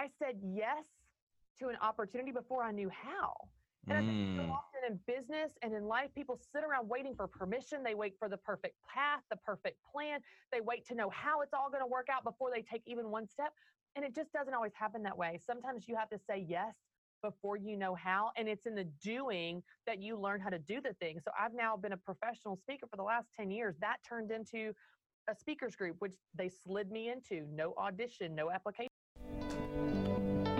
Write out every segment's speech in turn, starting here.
I said yes to an opportunity before I knew how. And I think so Mm. often in business and in life, people sit around waiting for permission. They wait for the perfect path, the perfect plan. They wait to know how it's all going to work out before they take even one step. And it just doesn't always happen that way. Sometimes you have to say yes before you know how. And it's in the doing that you learn how to do the thing. So I've now been a professional speaker for the last 10 years. That turned into a speakers group, which they slid me into. No audition, no application.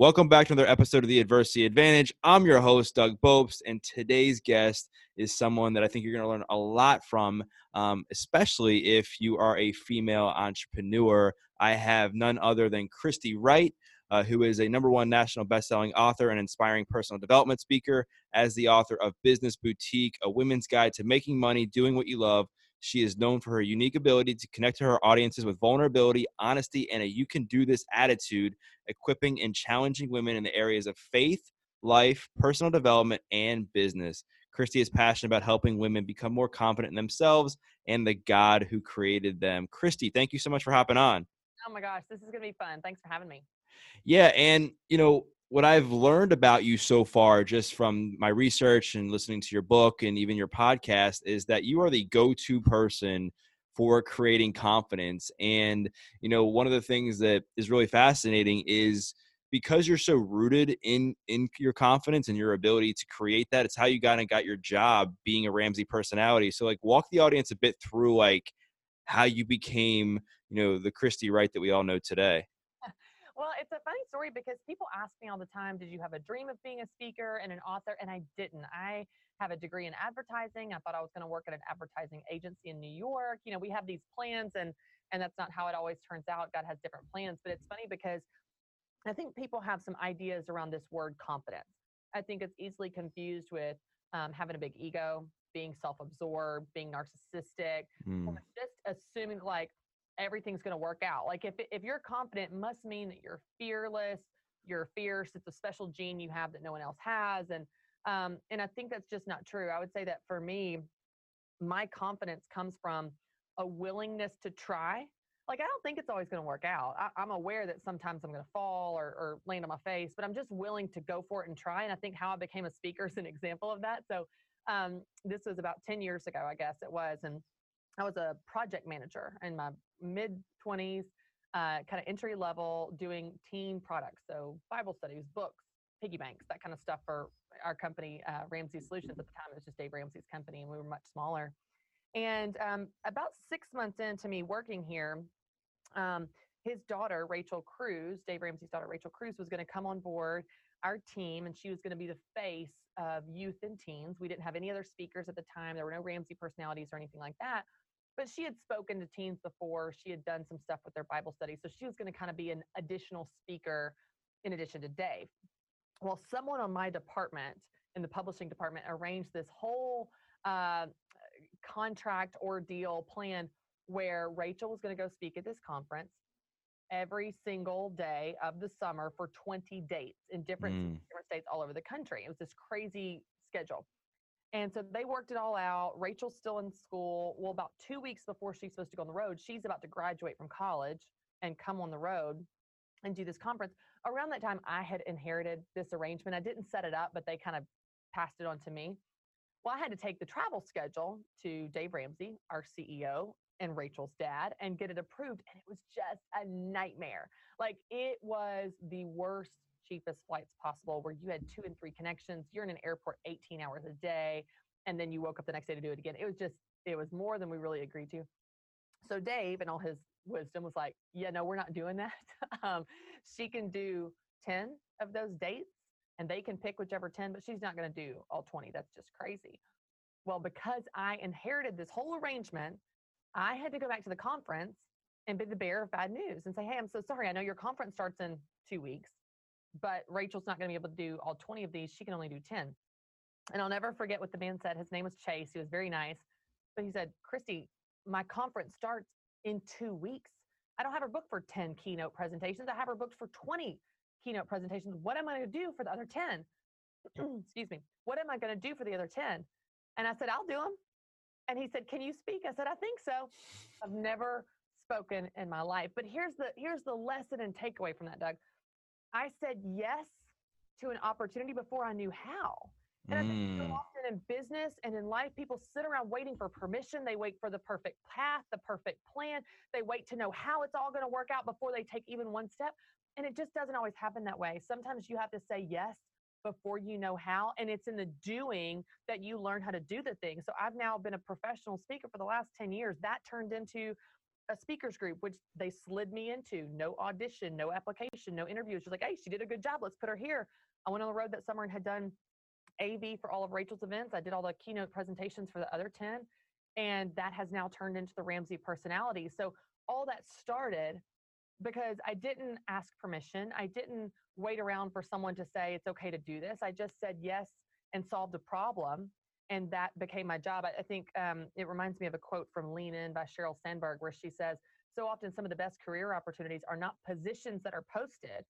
Welcome back to another episode of the Adversity Advantage. I'm your host, Doug Bopst, and today's guest is someone that I think you're going to learn a lot from, um, especially if you are a female entrepreneur. I have none other than Christy Wright, uh, who is a number one national best-selling author and inspiring personal development speaker, as the author of Business Boutique, a women's guide to making money doing what you love. She is known for her unique ability to connect to her audiences with vulnerability, honesty, and a you can do this attitude, equipping and challenging women in the areas of faith, life, personal development, and business. Christy is passionate about helping women become more confident in themselves and the God who created them. Christy, thank you so much for hopping on. Oh my gosh, this is going to be fun. Thanks for having me. Yeah, and you know what I've learned about you so far, just from my research and listening to your book and even your podcast, is that you are the go-to person for creating confidence. And you know, one of the things that is really fascinating is because you're so rooted in in your confidence and your ability to create that. It's how you got and got your job being a Ramsey personality. So, like, walk the audience a bit through like how you became, you know, the Christy Wright that we all know today. Well, it's a funny story because people ask me all the time, did you have a dream of being a speaker and an author? And I didn't. I have a degree in advertising. I thought I was going to work at an advertising agency in New York. You know, we have these plans and and that's not how it always turns out. God has different plans, but it's funny because I think people have some ideas around this word confidence. I think it's easily confused with um, having a big ego, being self-absorbed, being narcissistic, Mm. just assuming like everything's going to work out. Like if if you're confident, it must mean that you're fearless, you're fierce. It's a special gene you have that no one else has, and um, and I think that's just not true. I would say that for me, my confidence comes from a willingness to try. Like I don't think it's always going to work out. I, I'm aware that sometimes I'm going to fall or, or land on my face, but I'm just willing to go for it and try. And I think how I became a speaker is an example of that. So um, this was about 10 years ago, I guess it was, and I was a project manager in my mid 20s, uh, kind of entry level, doing teen products. So Bible studies, books, piggy banks, that kind of stuff for our company, uh, Ramsey Solutions. At the time, it was just Dave Ramsey's company, and we were much smaller. And um, about six months into me working here, um, his daughter, Rachel Cruz, Dave Ramsey's daughter, Rachel Cruz, was going to come on board our team, and she was going to be the face of youth and teens. We didn't have any other speakers at the time. There were no Ramsey personalities or anything like that but she had spoken to teens before. She had done some stuff with their Bible study. So she was going to kind of be an additional speaker in addition to Dave. Well, someone on my department in the publishing department arranged this whole uh, contract ordeal plan where Rachel was going to go speak at this conference every single day of the summer for 20 dates in different, Mm. different states all over the country. It was this crazy schedule. And so they worked it all out. Rachel's still in school. Well, about two weeks before she's supposed to go on the road, she's about to graduate from college and come on the road and do this conference. Around that time, I had inherited this arrangement. I didn't set it up, but they kind of passed it on to me. Well, I had to take the travel schedule to Dave Ramsey, our CEO, and Rachel's dad, and get it approved. And it was just a nightmare. Like it was the worst cheapest flights possible where you had two and three connections. You're in an airport 18 hours a day, and then you woke up the next day to do it again. It was just, it was more than we really agreed to. So Dave, and all his wisdom, was like, "Yeah, no, we're not doing that. um, she can do 10 of those dates, and they can pick whichever 10, but she's not going to do all 20. That's just crazy." Well, because I inherited this whole arrangement, I had to go back to the conference and be the bearer of bad news and say, hey, I'm so sorry. I know your conference starts in two weeks, but Rachel's not going to be able to do all 20 of these. She can only do 10. And I'll never forget what the man said. His name was Chase. He was very nice. But he said, Christy, my conference starts in two weeks. I don't have her booked for 10 keynote presentations. I have her booked for 20 keynote presentations. What am I going to do for the other 10? Excuse me. What am I going to do for the other 10? And I said, I'll do them. And he said, Can you speak? I said, I think so. I've never spoken in my life. But here's the here's the lesson and takeaway from that, Doug. I said yes to an opportunity before I knew how. And I think so Mm. often in business and in life, people sit around waiting for permission. They wait for the perfect path, the perfect plan. They wait to know how it's all going to work out before they take even one step. And it just doesn't always happen that way. Sometimes you have to say yes before you know how. And it's in the doing that you learn how to do the thing. So I've now been a professional speaker for the last 10 years. That turned into a speakers group, which they slid me into. No audition, no application, no interviews. Just like, hey, she did a good job. Let's put her here. I went on the road that summer and had done AV for all of Rachel's events. I did all the keynote presentations for the other 10. And that has now turned into the Ramsey personality. So all that started because I didn't ask permission. I didn't wait around for someone to say it's okay to do this. I just said yes and solved a problem. And that became my job. I, I think um, it reminds me of a quote from Lean In by Sheryl Sandberg, where she says, So often some of the best career opportunities are not positions that are posted,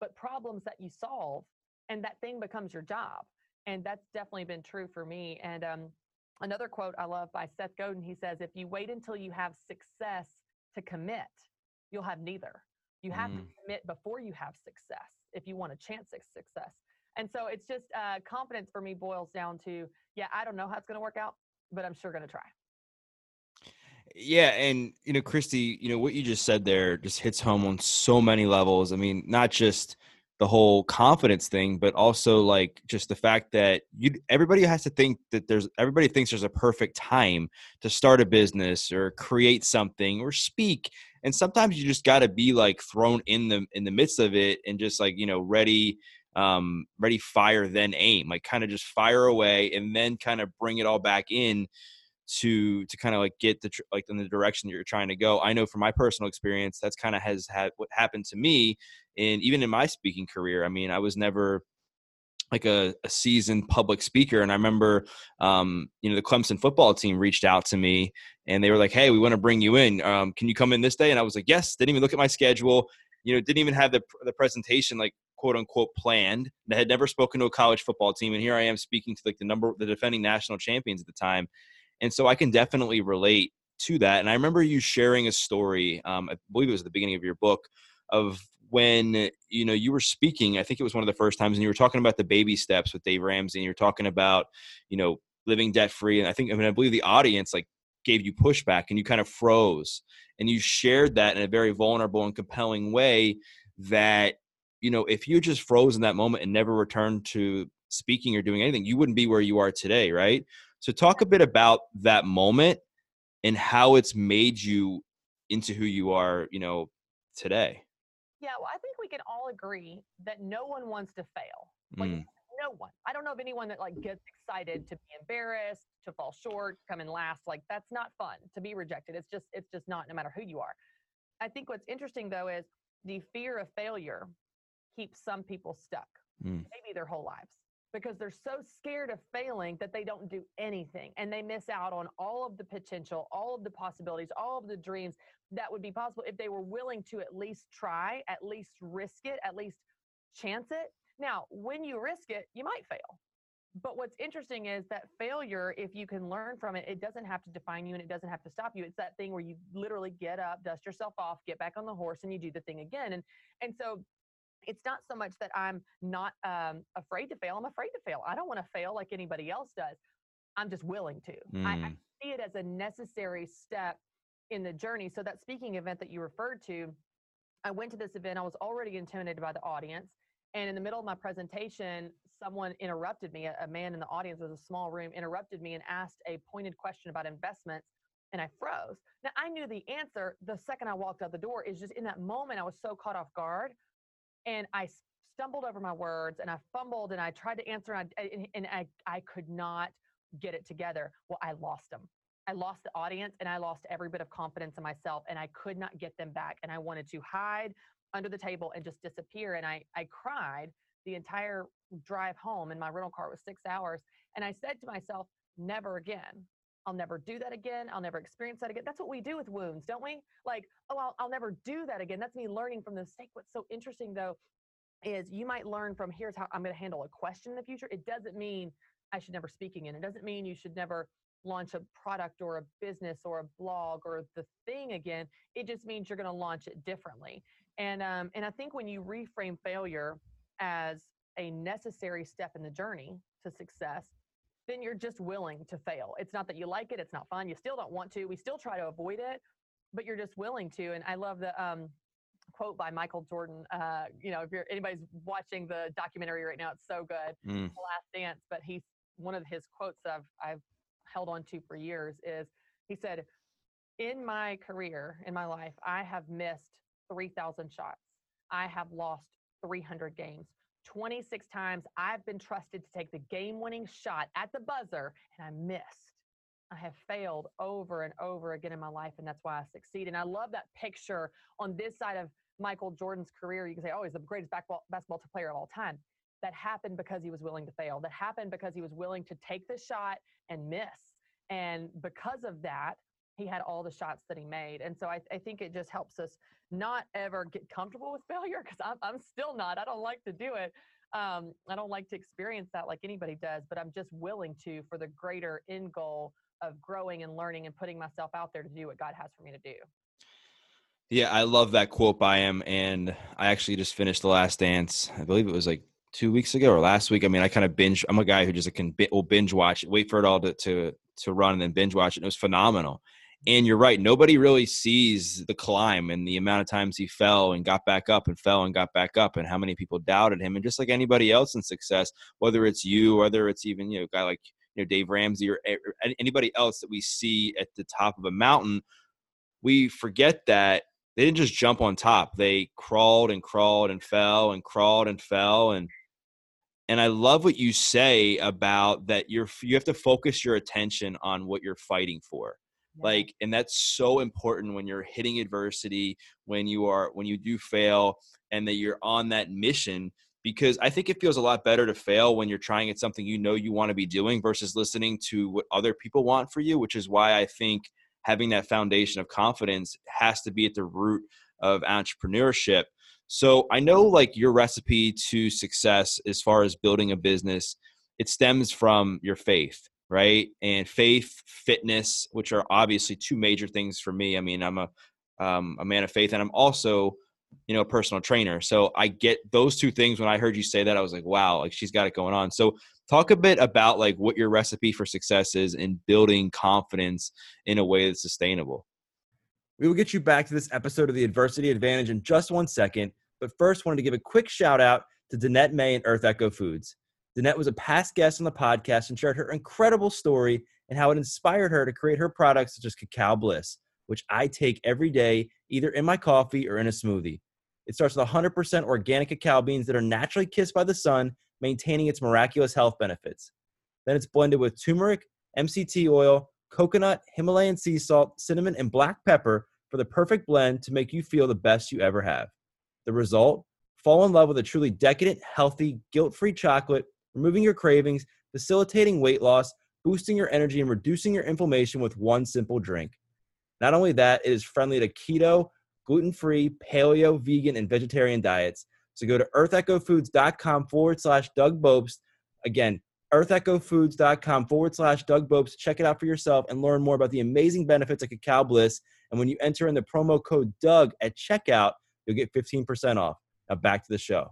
but problems that you solve. And that thing becomes your job. And that's definitely been true for me. And um, another quote I love by Seth Godin he says, If you wait until you have success to commit, you'll have neither. You have to Mm. commit before you have success if you want a chance at success. And so it's just uh, confidence for me boils down to, yeah, I don't know how it's going to work out, but I'm sure going to try. Yeah, and you know, Christy, you know what you just said there just hits home on so many levels. I mean, not just the whole confidence thing, but also like just the fact that you everybody has to think that there's everybody thinks there's a perfect time to start a business or create something or speak. And sometimes you just got to be like thrown in the in the midst of it and just like, you know, ready um ready fire then aim. Like kind of just fire away and then kind of bring it all back in to to kind of like get the tr- like in the direction you're trying to go. I know from my personal experience that's kind of has had what happened to me and even in my speaking career. I mean, I was never like a, a seasoned public speaker and i remember um, you know the clemson football team reached out to me and they were like hey we want to bring you in um, can you come in this day and i was like yes didn't even look at my schedule you know didn't even have the, the presentation like quote unquote planned i had never spoken to a college football team and here i am speaking to like the number the defending national champions at the time. And so i can definitely relate to that and i remember you sharing a story um, i believe it was at the beginning of your book of when you know you were speaking i think it was one of the first times and you were talking about the baby steps with dave ramsey and you're talking about you know living debt free and i think i mean i believe the audience like gave you pushback and you kind of froze and you shared that in a very vulnerable and compelling way that you know if you just froze in that moment and never returned to speaking or doing anything you wouldn't be where you are today right so talk a bit about that moment and how it's made you into who you are you know today Yeah, well, I think we can all agree that no one wants to fail. Like Mm. no one. I don't know of anyone that like gets excited to be embarrassed, to fall short, come in last. Like that's not fun to be rejected. It's just it's just not no matter who you are. I think what's interesting though is the fear of failure keeps some people stuck, Mm. maybe their whole lives, because they're so scared of failing that they don't do anything and they miss out on all of the potential, all of the possibilities, all of the dreams that would be possible if they were willing to at least try, at least risk it, at least chance it. Now, when you risk it, you might fail. But what's interesting is that failure, if you can learn from it, it doesn't have to define you and it doesn't have to stop you. It's that thing where you literally get up, dust yourself off, get back on the horse, and you do the thing again. And and so it's not so much that I'm not um, afraid to fail. I'm afraid to fail. I don't want to fail like anybody else does. I'm just willing to. I, I Mm. see it as a necessary step in the journey. So that speaking event that you referred to, I went to this event. I was already intimidated by the audience. And in the middle of my presentation, someone interrupted me. A, a man in the audience was a small room, interrupted me and asked a pointed question about investments. And I froze. Now I knew the answer the second I walked out the door. Is just in that moment I was so caught off guard, and I stumbled over my words and I fumbled and I tried to answer and I, and, I I could not get it together. Well, I lost them. I lost the audience and I lost every bit of confidence in myself and I could not get them back. And I wanted to hide under the table and just disappear. And I, I cried the entire drive home and my rental car was six hours. And I said to myself, never again. I'll never do that again. I'll never experience that again. That's what we do with wounds, don't we? Like, oh, I'll, I'll never do that again. That's me learning from the mistake. What's so interesting though is you might learn from here's how I'm going to handle a question in the future. It doesn't mean I should never speak again. It doesn't mean you should never launch a product or a business or a blog or the thing again. It just means you're going to launch it differently. And um, and I think when you reframe failure as a necessary step in the journey to success, then you're just willing to fail. It's not that you like it, it's not fun. You still don't want to. We still try to avoid it, but you're just willing to. And I love the um, quote by Michael Jordan. Uh, you know, if you're anybody's watching the documentary right now, it's so good, mm. The Last Dance. But he's one of his quotes that I've I've held on to for years is he said, "In my career, in my life, I have missed 3,000 shots. I have lost 300 games. 26 times I've been trusted to take the game winning shot at the buzzer and I missed. I have failed over and over again in my life, and that's why I succeed. And I love that picture on this side of Michael Jordan's career. You can say, oh, he's the greatest basketball, basketball player of all time. That happened because he was willing to fail. That happened because he was willing to take the shot and miss. And because of that, he had all the shots that he made. And so I, I think it just helps us not ever get comfortable with failure because I'm, I'm still not. I don't like to do it. Um, I don't like to experience that like anybody does, but I'm just willing to for the greater end goal of growing and learning and putting myself out there to do what God has for me to do. Yeah, I love that quote by him. And I actually just finished The Last Dance. I believe it was like two weeks ago or last week. I mean, I kind of binge. I'm a guy who just can binge watch, wait for it all to, to to run, and then binge watch. And it was phenomenal. And you're right. Nobody really sees the climb and the amount of times he fell and got back up and fell and got back up and how many people doubted him. And just like anybody else in success, whether it's you, whether it's even, you know, a guy like, you know, Dave Ramsey or anybody else that we see at the top of a mountain, we forget that they didn't just jump on top. They crawled and crawled and fell and crawled and fell and and I love what you say about that you're you have to focus your attention on what you're fighting for like and that's so important when you're hitting adversity when you are when you do fail and that you're on that mission because i think it feels a lot better to fail when you're trying at something you know you want to be doing versus listening to what other people want for you which is why i think having that foundation of confidence has to be at the root of entrepreneurship. So i know like your recipe to success as far as building a business it stems from your faith right? And faith, fitness, which are obviously two major things for me. I mean, I'm a um, a man of faith, and I'm also, you know, a personal trainer. So I get those two things. When I heard you say that, I was like, wow, like she's got it going on. So talk a bit about like what your recipe for success is in building confidence in a way that's sustainable. We will get you back to this episode of the Adversity Advantage in just one second. But first, wanted to give a quick shout out to Danette May and Earth Echo Foods. Danette was a past guest on the podcast and shared her incredible story and how it inspired her to create her products such as Cacao Bliss, which I take every day, either in my coffee or in a smoothie. It starts with 100% organic cacao beans that are naturally kissed by the sun, maintaining its miraculous health benefits. Then it's blended with turmeric, MCT oil, coconut, Himalayan sea salt, cinnamon, and black pepper for the perfect blend to make you feel the best you ever have. The result? Fall in love with a truly decadent, healthy, guilt free chocolate removing your cravings, facilitating weight loss, boosting your energy, and reducing your inflammation with one simple drink. Not only that, it is friendly to keto, gluten free, paleo, vegan, and vegetarian diets. So go to earthechofoods.com forward slash Doug Bopst. Again, earthechofoods.com forward slash Doug Bopst. Check it out for yourself and learn more about the amazing benefits of Cacao Bliss. And when you enter in the promo code Doug at checkout, you'll get 15% off. Now back to the show.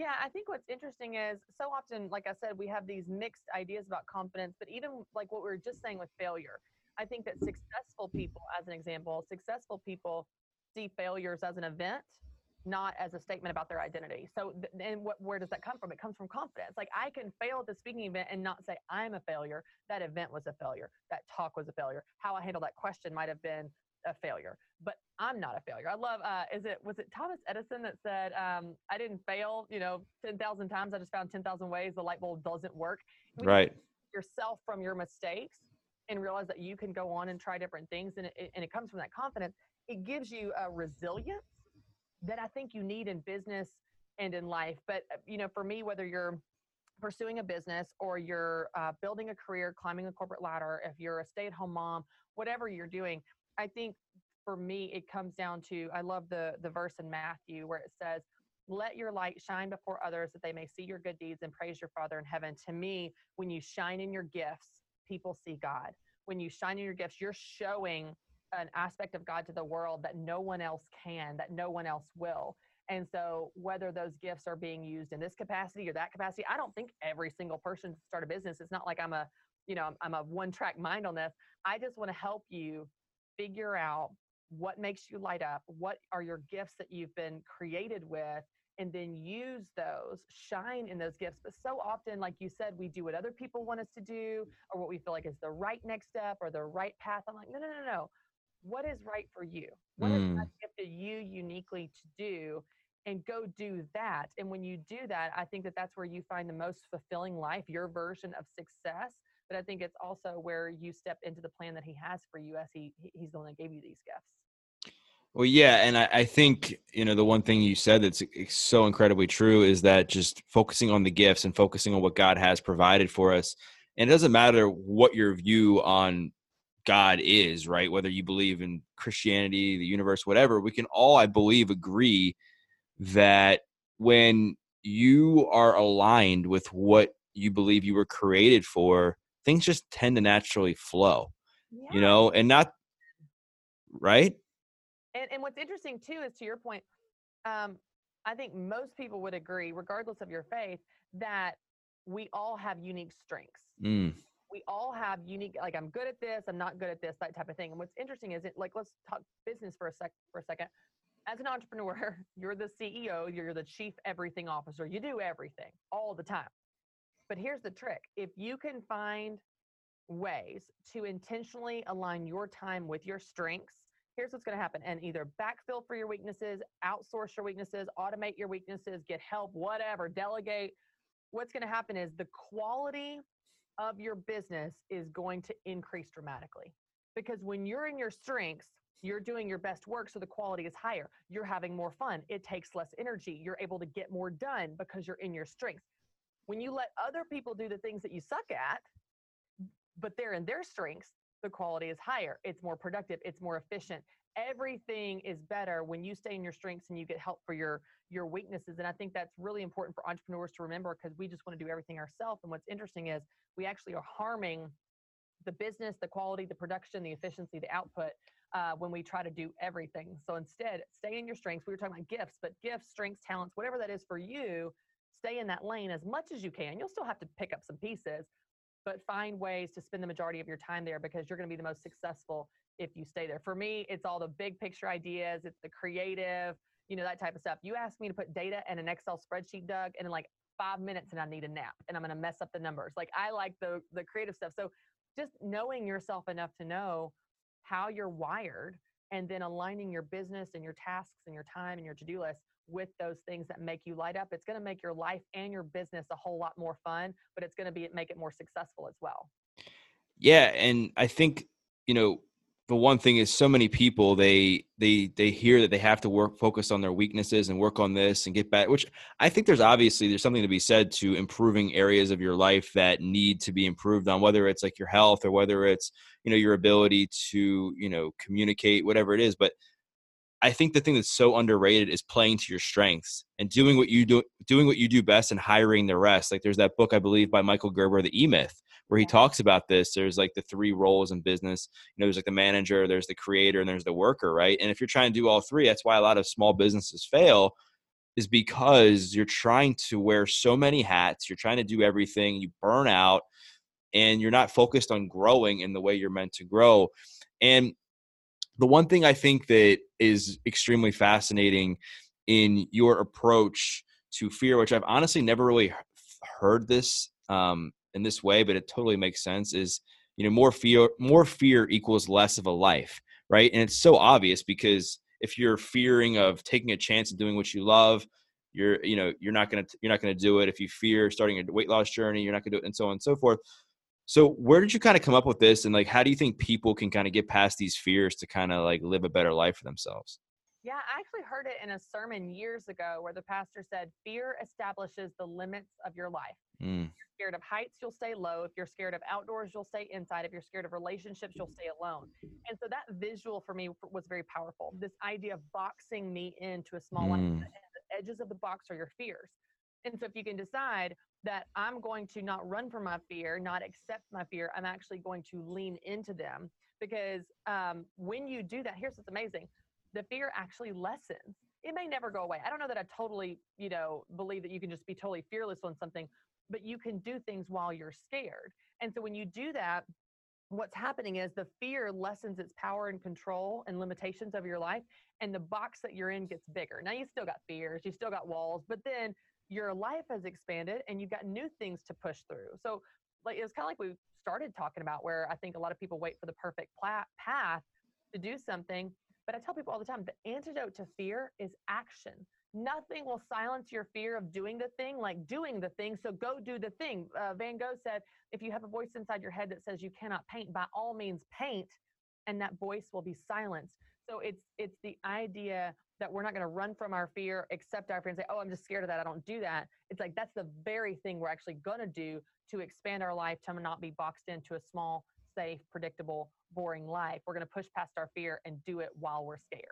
Yeah, I think what's interesting is so often, like I said, we have these mixed ideas about confidence, but even like what we were just saying with failure, I think that successful people, as an example, successful people see failures as an event, not as a statement about their identity. So, and what, where does that come from? It comes from confidence. Like I can fail at the speaking event and not say I'm a failure. That event was a failure. That talk was a failure. How I handled that question might have been a failure, but I'm not a failure. I love, uh, is it, was it Thomas Edison that said, um, I didn't fail, you know, 10,000 times. I just found 10,000 ways the light bulb doesn't work. right. Yourself from your mistakes and realize that you can go on and try different things and it, and it comes from that confidence it gives you a resilience that i think you need in business and in life but uh, you know for me whether you're pursuing a business or you're uh, building a career climbing a corporate ladder if you're a stay-at-home mom whatever you're doing i think for me it comes down to i love the the verse in matthew where it says let your light shine before others that they may see your good deeds and praise your Father in heaven. To me, when you shine in your gifts, people see God. When you shine in your gifts, you're showing an aspect of God to the world that no one else can, that no one else will. And so, whether those gifts are being used in this capacity or that capacity, I don't think every single person should start a business. It's not like I'm a, you know, I'm, I'm a one track mind on this. I just want to help you figure out what makes you light up, what are your gifts that you've been created with, and then use those, shine in those gifts. But so often, like you said, we do what other people want us to do or what we feel like is the right next step or the right path. I'm like, no, no, no, no. What is right for you? What mm. is God gifted you uniquely to do? And go do that. And when you do that, I think that that's where you find the most fulfilling life, your version of success. But I think it's also where you step into the plan that He has for you as He He's the one that gave you these gifts. Well, yeah, and I, I, think you know the one thing you said that's so incredibly true is that just focusing on the gifts and focusing on what God has provided for us, and it doesn't matter what your view on God is, right? Whether you believe in Christianity, the universe, whatever, we can all, I believe, agree that when you are aligned with what you believe you were created for, things just tend to naturally flow, yeah. you know, and not right and, and what's interesting too is to your point, um, I think most people would agree, regardless of your faith, that we all have unique strengths. Mm. We all have unique, like I'm good at this, I'm not good at this, that type of thing. And what's interesting is it, like, let's talk business for a sec for a second. As an entrepreneur, you're the CEO, you're the chief everything officer. You do everything all the time. But here's the trick: if you can find ways to intentionally align your time with your strengths here's what's going to happen and either backfill for your weaknesses outsource your weaknesses automate your weaknesses get help whatever delegate what's going to happen is the quality of your business is going to increase dramatically. Because when you're in your strengths you're doing your best work so the quality is higher. You're having more fun. It takes less energy. You're able to get more done because you're in your strengths when you let other people do the things that you suck at but they're in their strengths the quality is higher. It's more productive. It's more efficient. Everything is better when you stay in your strengths and you get help for your your weaknesses. And I think that's really important for entrepreneurs to remember because we just want to do everything ourselves. And what's interesting is we actually are harming the business, the quality, the production, the efficiency, the output uh, when we try to do everything. So instead, stay in your strengths. We were talking about gifts, but gifts, strengths, talents, whatever that is for you, stay in that lane as much as you can. You'll still have to pick up some pieces, but find ways to spend the majority of your time there because you're going to be the most successful if you stay there. For me, it's all the big picture ideas, it's the creative, you know, that type of stuff. You ask me to put data in an Excel spreadsheet, Doug, and in like five minutes and I need a nap and I'm going to mess up the numbers. Like I like the the creative stuff. So just knowing yourself enough to know how you're wired and then aligning your business and your tasks and your time and your to-do list with those things that make you light up. It's going to make your life and your business a whole lot more fun, but it's going to be make it more successful as well. Yeah, and I think you know the one thing is so many people they they they hear that they have to work focus on their weaknesses and work on this and get back which i think there's obviously there's something to be said to improving areas of your life that need to be improved on whether it's like your health or whether it's you know your ability to you know communicate whatever it is but I think the thing that's so underrated is playing to your strengths and doing what you do, doing what you do best, and hiring the rest. Like there's that book I believe by Michael Gerber, The E Myth, where he talks about this. There's like the three roles in business. You know, there's like the manager, there's the creator, and there's the worker, right? And if you're trying to do all three, that's why a lot of small businesses fail, is because you're trying to wear so many hats. You're trying to do everything. You burn out, and you're not focused on growing in the way you're meant to grow. And the one thing I think that is extremely fascinating in your approach to fear, which I've honestly never really heard this um, in this way, but it totally makes sense. Is you know more fear, more fear equals less of a life, right? And it's so obvious because if you're fearing of taking a chance and doing what you love, you're you know you're not gonna you're not gonna do it. If you fear starting a weight loss journey, you're not gonna do it, and so on and so forth. So where did you kind of come up with this and like how do you think people can kind of get past these fears to kind of like live a better life for themselves? Yeah, I actually heard it in a sermon years ago where the pastor said, Fear establishes the limits of your life. Mm, If you're scared of heights, you'll stay low. If you're scared of outdoors, you'll stay inside. If you're scared of relationships, you'll stay alone. And so that visual for me was very powerful. This idea of boxing me into a small one, mm, the edges of the box are your fears. And so if you can decide that I'm going to not run from my fear, not accept my fear, I'm actually going to lean into them. Because um, when you do that, here's what's amazing the fear actually lessens. It may never go away. I don't know that I totally, you know, believe that you can just be totally fearless on something, but you can do things while you're scared. And so when you do that, what's happening is the fear lessens its power and control and limitations of your life and the box that you're in gets bigger now you still got fears you still got walls but then your life has expanded and you've got new things to push through so like it's kind of like we started talking about where i think a lot of people wait for the perfect path to do something but i tell people all the time the antidote to fear is action Nothing will silence your fear of doing the thing like doing the thing. So go do the thing. Uh, Van Gogh said, if you have a voice inside your head that says you cannot paint, by all means paint, and that voice will be silenced. So it's it's the idea that we're not going to run from our fear, accept our fear, and say, "Oh, I'm just scared of that. I don't do that." It's like that's the very thing we're actually going to do to expand our life to not be boxed into a small, safe, predictable, boring life. We're going to push past our fear and do it while we're scared.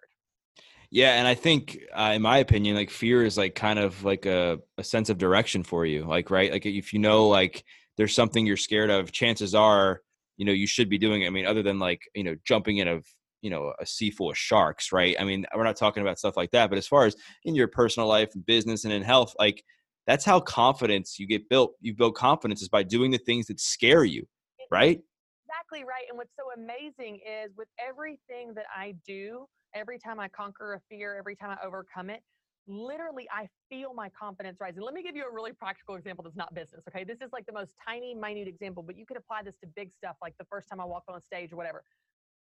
Yeah, and I think, uh, in my opinion, like fear is like kind of like a, a sense of direction for you. Like, right? Like if you know like there's something you're scared of, chances are, you know, you should be doing it. I mean, other than like, you know, jumping in of, you know, a sea full of sharks, right? I mean, we're not talking about stuff like that, but as far as in your personal life, and business, and in health, like that's how confidence you get built. You build confidence is by doing the things that scare you, right? Exactly right. And what's so amazing is with everything that I do, every time I conquer a fear, every time I overcome it, literally I feel my confidence rise. And let me give you a really practical example that's not business. Okay. This is like the most tiny, minute example, but you could apply this to big stuff like the first time I walked on stage or whatever.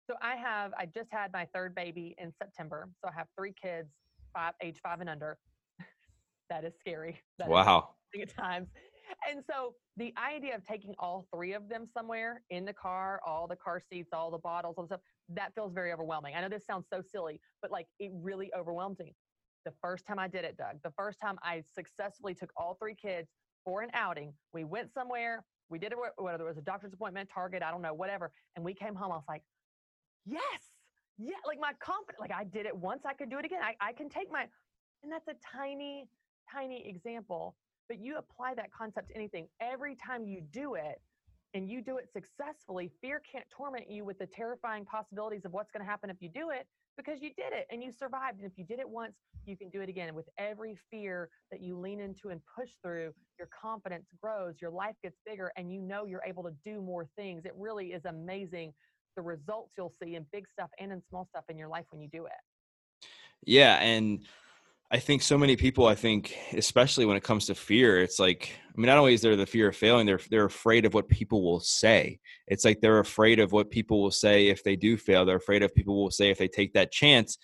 So I have, I just had my third baby in September. So I have three kids, five, age five and under. that is scary. That wow. Is at times. And so the idea of taking all three of them somewhere in the car, all the car seats, all the bottles, all the stuff, that feels very overwhelming. I know this sounds so silly, but like it really overwhelmed me. The first time I did it, Doug, the first time I successfully took all three kids for an outing, we went somewhere, we did it, whether it was a doctor's appointment, Target, I don't know, whatever. And we came home, I was like, yes, yeah, like my confidence, like I did it once, I could do it again. I, I can take my, and that's a tiny, tiny example, but you apply that concept to anything. Every time you do it, and you do it successfully, fear can't torment you with the terrifying possibilities of what's going to happen if you do it because you did it and you survived. And if you did it once, you can do it again. With every fear that you lean into and push through, your confidence grows, your life gets bigger, and you know you're able to do more things. It really is amazing the results you'll see in big stuff and in small stuff in your life when you do it. Yeah. And I think so many people, I think, especially when it comes to fear, it's like, I mean, not only is there the fear of failing, they're they're afraid of what people will say. It's like they're afraid of what people will say if they do fail. They're afraid of people will say if they take that chance.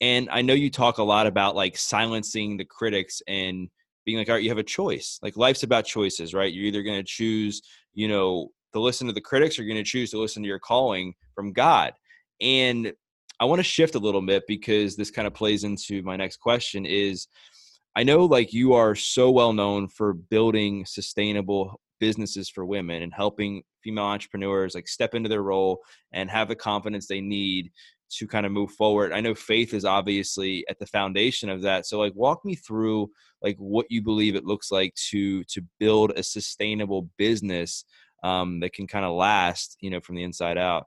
And I know you talk a lot about like silencing the critics and being like, all right, you have a choice. Like life's about choices, right? You're either going to choose, you know, to listen to the critics or you're going to choose to listen to your calling from God. And I want to shift a little bit because this kind of plays into my next question is I know like you are so well known for building sustainable businesses for women and helping female entrepreneurs like step into their role and have the confidence they need to kind of move forward. I know faith is obviously at the foundation of that. So like walk me through like what you believe it looks like to to build a sustainable business um, that can kind of last, you know, from the inside out.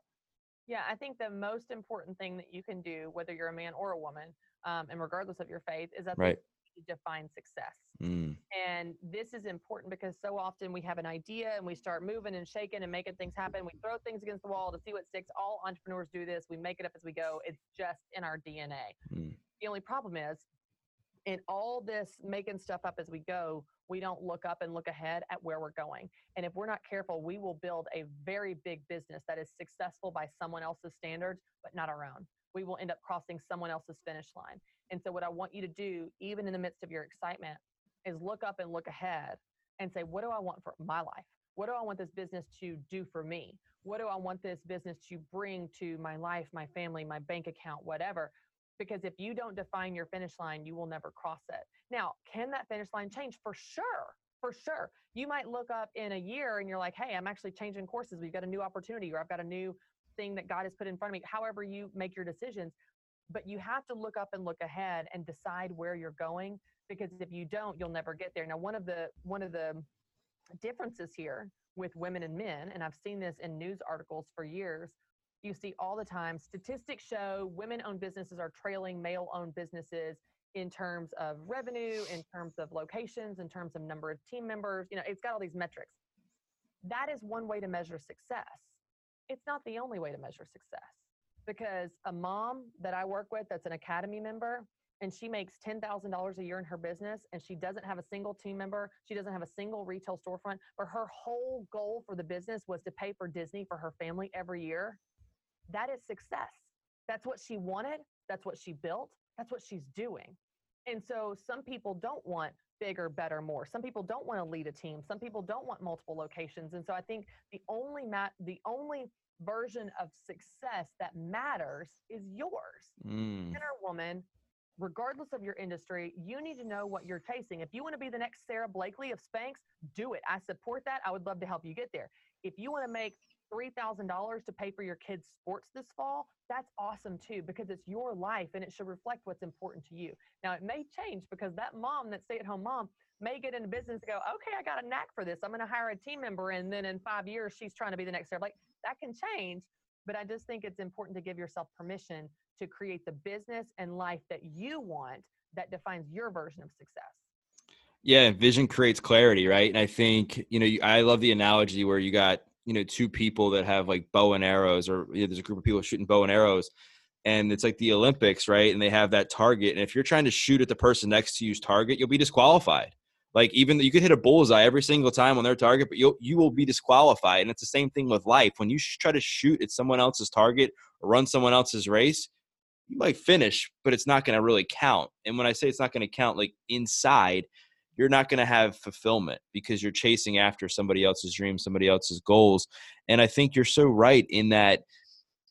Yeah, I think the most important thing that you can do, whether you're a man or a woman, um, and regardless of your faith, is that right. you define success. Mm. And this is important because so often we have an idea and we start moving and shaking and making things happen. We throw things against the wall to see what sticks. All entrepreneurs do this. We make it up as we go. It's just in our DNA. Mm. The only problem is, in all this making stuff up as we go, we don't look up and look ahead at where we're going. And if we're not careful, we will build a very big business that is successful by someone else's standards, but not our own. We will end up crossing someone else's finish line. And so, what I want you to do, even in the midst of your excitement, is look up and look ahead and say, what do I want for my life? What do I want this business to do for me? What do I want this business to bring to my life, my family, my bank account, whatever? Because if you don't define your finish line, you will never cross it. Now, can that finish line change? For sure. For sure. You might look up in a year and you're like, hey, I'm actually changing courses. We've got a new opportunity, or I've got a new thing that God has put in front of me. However, you make your decisions. But you have to look up and look ahead and decide where you're going because if you don't, you'll never get there. Now, one of the one of the differences here with women and men, and I've seen this in news articles for years, you see all the time statistics show women owned businesses are trailing male owned businesses in terms of revenue, in terms of locations, in terms of number of team members. You know, it's got all these metrics. That is one way to measure success. It's not the only way to measure success because a mom that I work with that's an academy member and she makes $10,000 a year in her business and she doesn't have a single team member, she doesn't have a single retail storefront, but her whole goal for the business was to pay for Disney for her family every year. That is success. That's what she wanted, that's what she built, that's what she's doing. And so some people don't want bigger, better, more. Some people don't want to lead a team. Some people don't want multiple locations. And so I think the only mat the only version of success that matters is yours. Mm. Or woman, regardless of your industry, you need to know what you're chasing. If you want to be the next Sara Blakely of Spanx, do it. I support that. I would love to help you get there. If you want to make $3,000 to pay for your kids' sports this fall, that's awesome too, because it's your life and it should reflect what's important to you. Now, it may change because that mom, that stay at home mom, may get into business and go, okay, I got a knack for this. I'm going to hire a team member. And then in five years, she's trying to be the next Sara Blakely That can change. But I just think it's important to give yourself permission to create the business and life that you want that defines your version of success. Yeah, vision creates clarity, right? And I think, you know, I love the analogy where you got you know two people that have like bow and arrows or you know, there's a group of people shooting bow and arrows and it's like the olympics right and they have that target and if you're trying to shoot at the person next to you's target you'll be disqualified. Like even you could hit a bullseye every single time on their target but you'll you will be disqualified and it's the same thing with life. When you try to shoot at someone else's target or run someone else's race you might finish but it's not going to really count and when i say it's not going to count like inside you're not going to have fulfillment because you're chasing after somebody else's dreams, somebody else's goals. And I think you're so right in that,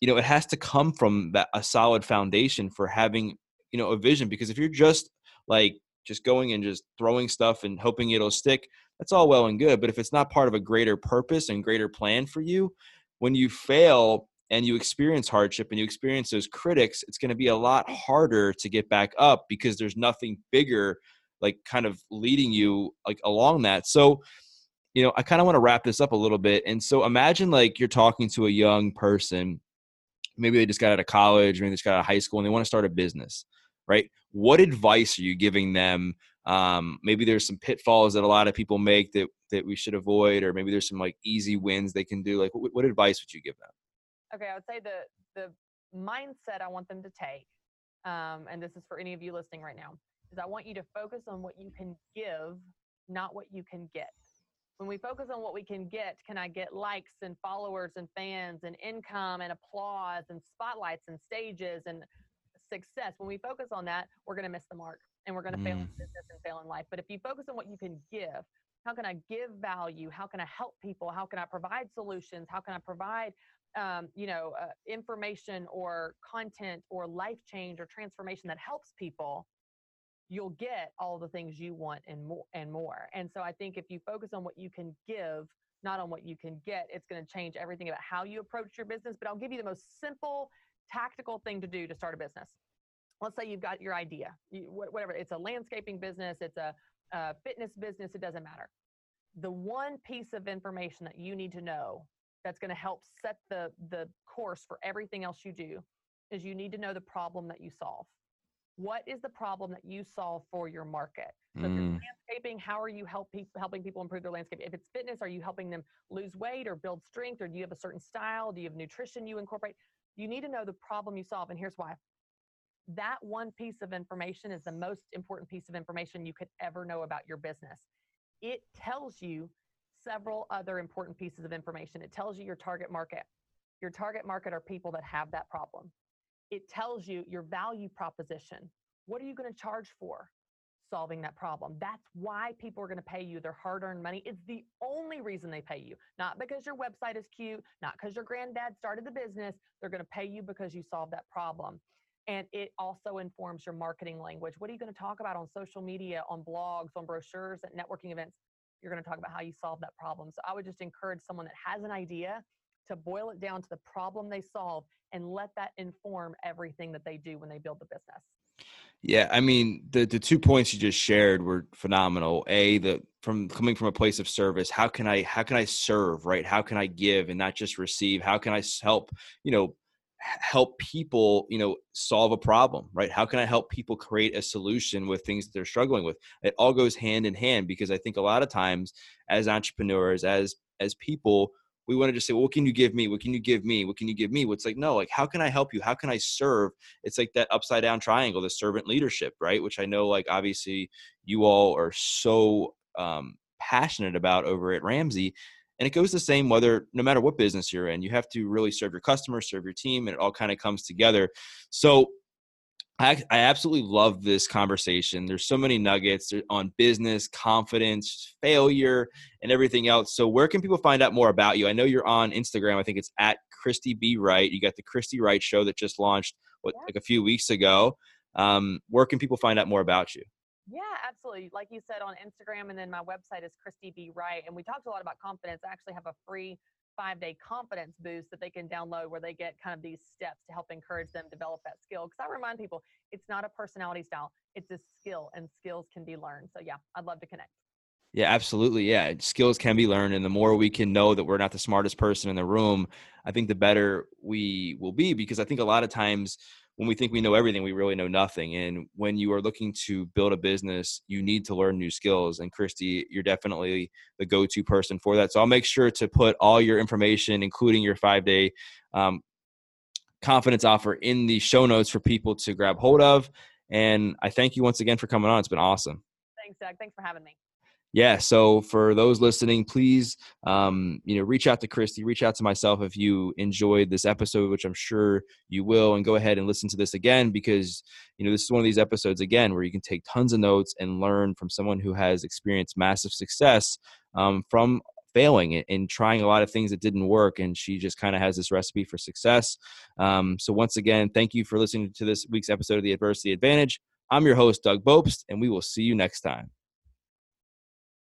you know, it has to come from that a solid foundation for having, you know, a vision. Because if you're just like just going and just throwing stuff and hoping it'll stick, that's all well and good. But if it's not part of a greater purpose and greater plan for you, when you fail and you experience hardship and you experience those critics, it's going to be a lot harder to get back up because there's nothing bigger like kind of leading you like along that. So, you know, I kind of want to wrap this up a little bit. And so imagine like you're talking to a young person, maybe they just got out of college, maybe they just got out of high school and they want to start a business, right? What advice are you giving them? Um, maybe there's some pitfalls that a lot of people make that that we should avoid, or maybe there's some like easy wins they can do. Like, what, what advice would you give them? Okay, I would say the the mindset I want them to take, um, and this is for any of you listening right now, is I want you to focus on what you can give, not what you can get. When we focus on what we can get, can I get likes and followers and fans and income and applause and spotlights and stages and success? When we focus on that, we're going to miss the mark and we're going to mm. fail in mm. business and fail in life. But if you focus on what you can give, how can I give value? How can I help people? How can I provide solutions? How can I provide um, you know, uh, information or content or life change or transformation that helps people, you'll get all the things you want and more and more. And so I think if you focus on what you can give, not on what you can get, it's going to change everything about how you approach your business. But I'll give you the most simple, tactical thing to do to start a business. Let's say you've got your idea, you, whatever. It's a landscaping business, it's a, a fitness business. It doesn't matter. The one piece of information that you need to know that's going to help set the the course for everything else you do is you need to know the problem that you solve what is the problem that you solve for your market? So mm. landscaping how are you help pe- helping people improve their landscape? If it's fitness are you helping them lose weight or build strength or do you have a certain style? Do you have nutrition you incorporate? You need to know the problem you solve and here's why. That one piece of information is the most important piece of information you could ever know about your business. It tells you several other important pieces of information. It tells you your target market. Your target market are people that have that problem it tells you your value proposition. What are you going to charge for? solving that problem. That's why people are going to pay you their hard earned money. It's the only reason they pay you, not because your website is cute, not because your granddad started the business. They're going to pay you because you solved that problem. And it also informs your marketing language. What are you going to talk about on social media, on blogs, on brochures, at networking events? You're going to talk about how you solve that problem. So I would just encourage someone that has an idea to boil it down to the problem they solve and let that inform everything that they do when they build the business. Yeah, I mean the the two points you just shared were phenomenal. A the from coming from a place of service, how can I how can I serve, right? How can I give and not just receive? How can I help, you know, help people, you know, solve a problem, right? How can I help people create a solution with things that they're struggling with? It all goes hand in hand because I think a lot of times as entrepreneurs, as as people, we want to just say, well, what can you give me? What can you give me? What can you give me? What's like, no, like, how can I help you? How can I serve? It's like that upside down triangle, the servant leadership, right? Which I know, like, obviously, you all are so um, passionate about over at Ramsey. And it goes the same whether, no matter what business you're in, you have to really serve your customers, serve your team, and it all kind of comes together. So, I, I absolutely love this conversation. There's so many nuggets on business, confidence, failure, and everything else. So, where can people find out more about you? I know you're on Instagram. I think it's at Christy B. Wright. You got the Christy Wright Show that just launched what yeah. like a few weeks ago. Um, where can people find out more about you? Yeah, absolutely. Like you said on Instagram, and then my website is Christy B. Wright. And we talked a lot about confidence. I actually have a free five day confidence boost that they can download where they get kind of these steps to help encourage them develop that skill. Because I remind people, it's not a personality style, it's a skill, and skills can be learned. So, yeah, I'd love to connect. Yeah, absolutely. Yeah, skills can be learned, and the more we can know that we're not the smartest person in the room, I think the better we will be. Because I think a lot of times when we think we know everything, we really know nothing. And when you are looking to build a business, you need to learn new skills. And Christy, you're definitely the go to person for that. So I'll make sure to put all your information, including your five day um, confidence offer, in the show notes for people to grab hold of. And I thank you once again for coming on. It's been awesome. Thanks, Doug. Thanks for having me yeah so for those listening please um, you know reach out to christy reach out to myself if you enjoyed this episode which i'm sure you will and go ahead and listen to this again because you know this is one of these episodes again where you can take tons of notes and learn from someone who has experienced massive success um, from failing and, trying a lot of things that didn't work and she just kind of has this recipe for success. Um, so once again thank you for listening to this week's episode of the adversity advantage. I'm your host doug bopst and we will see you next time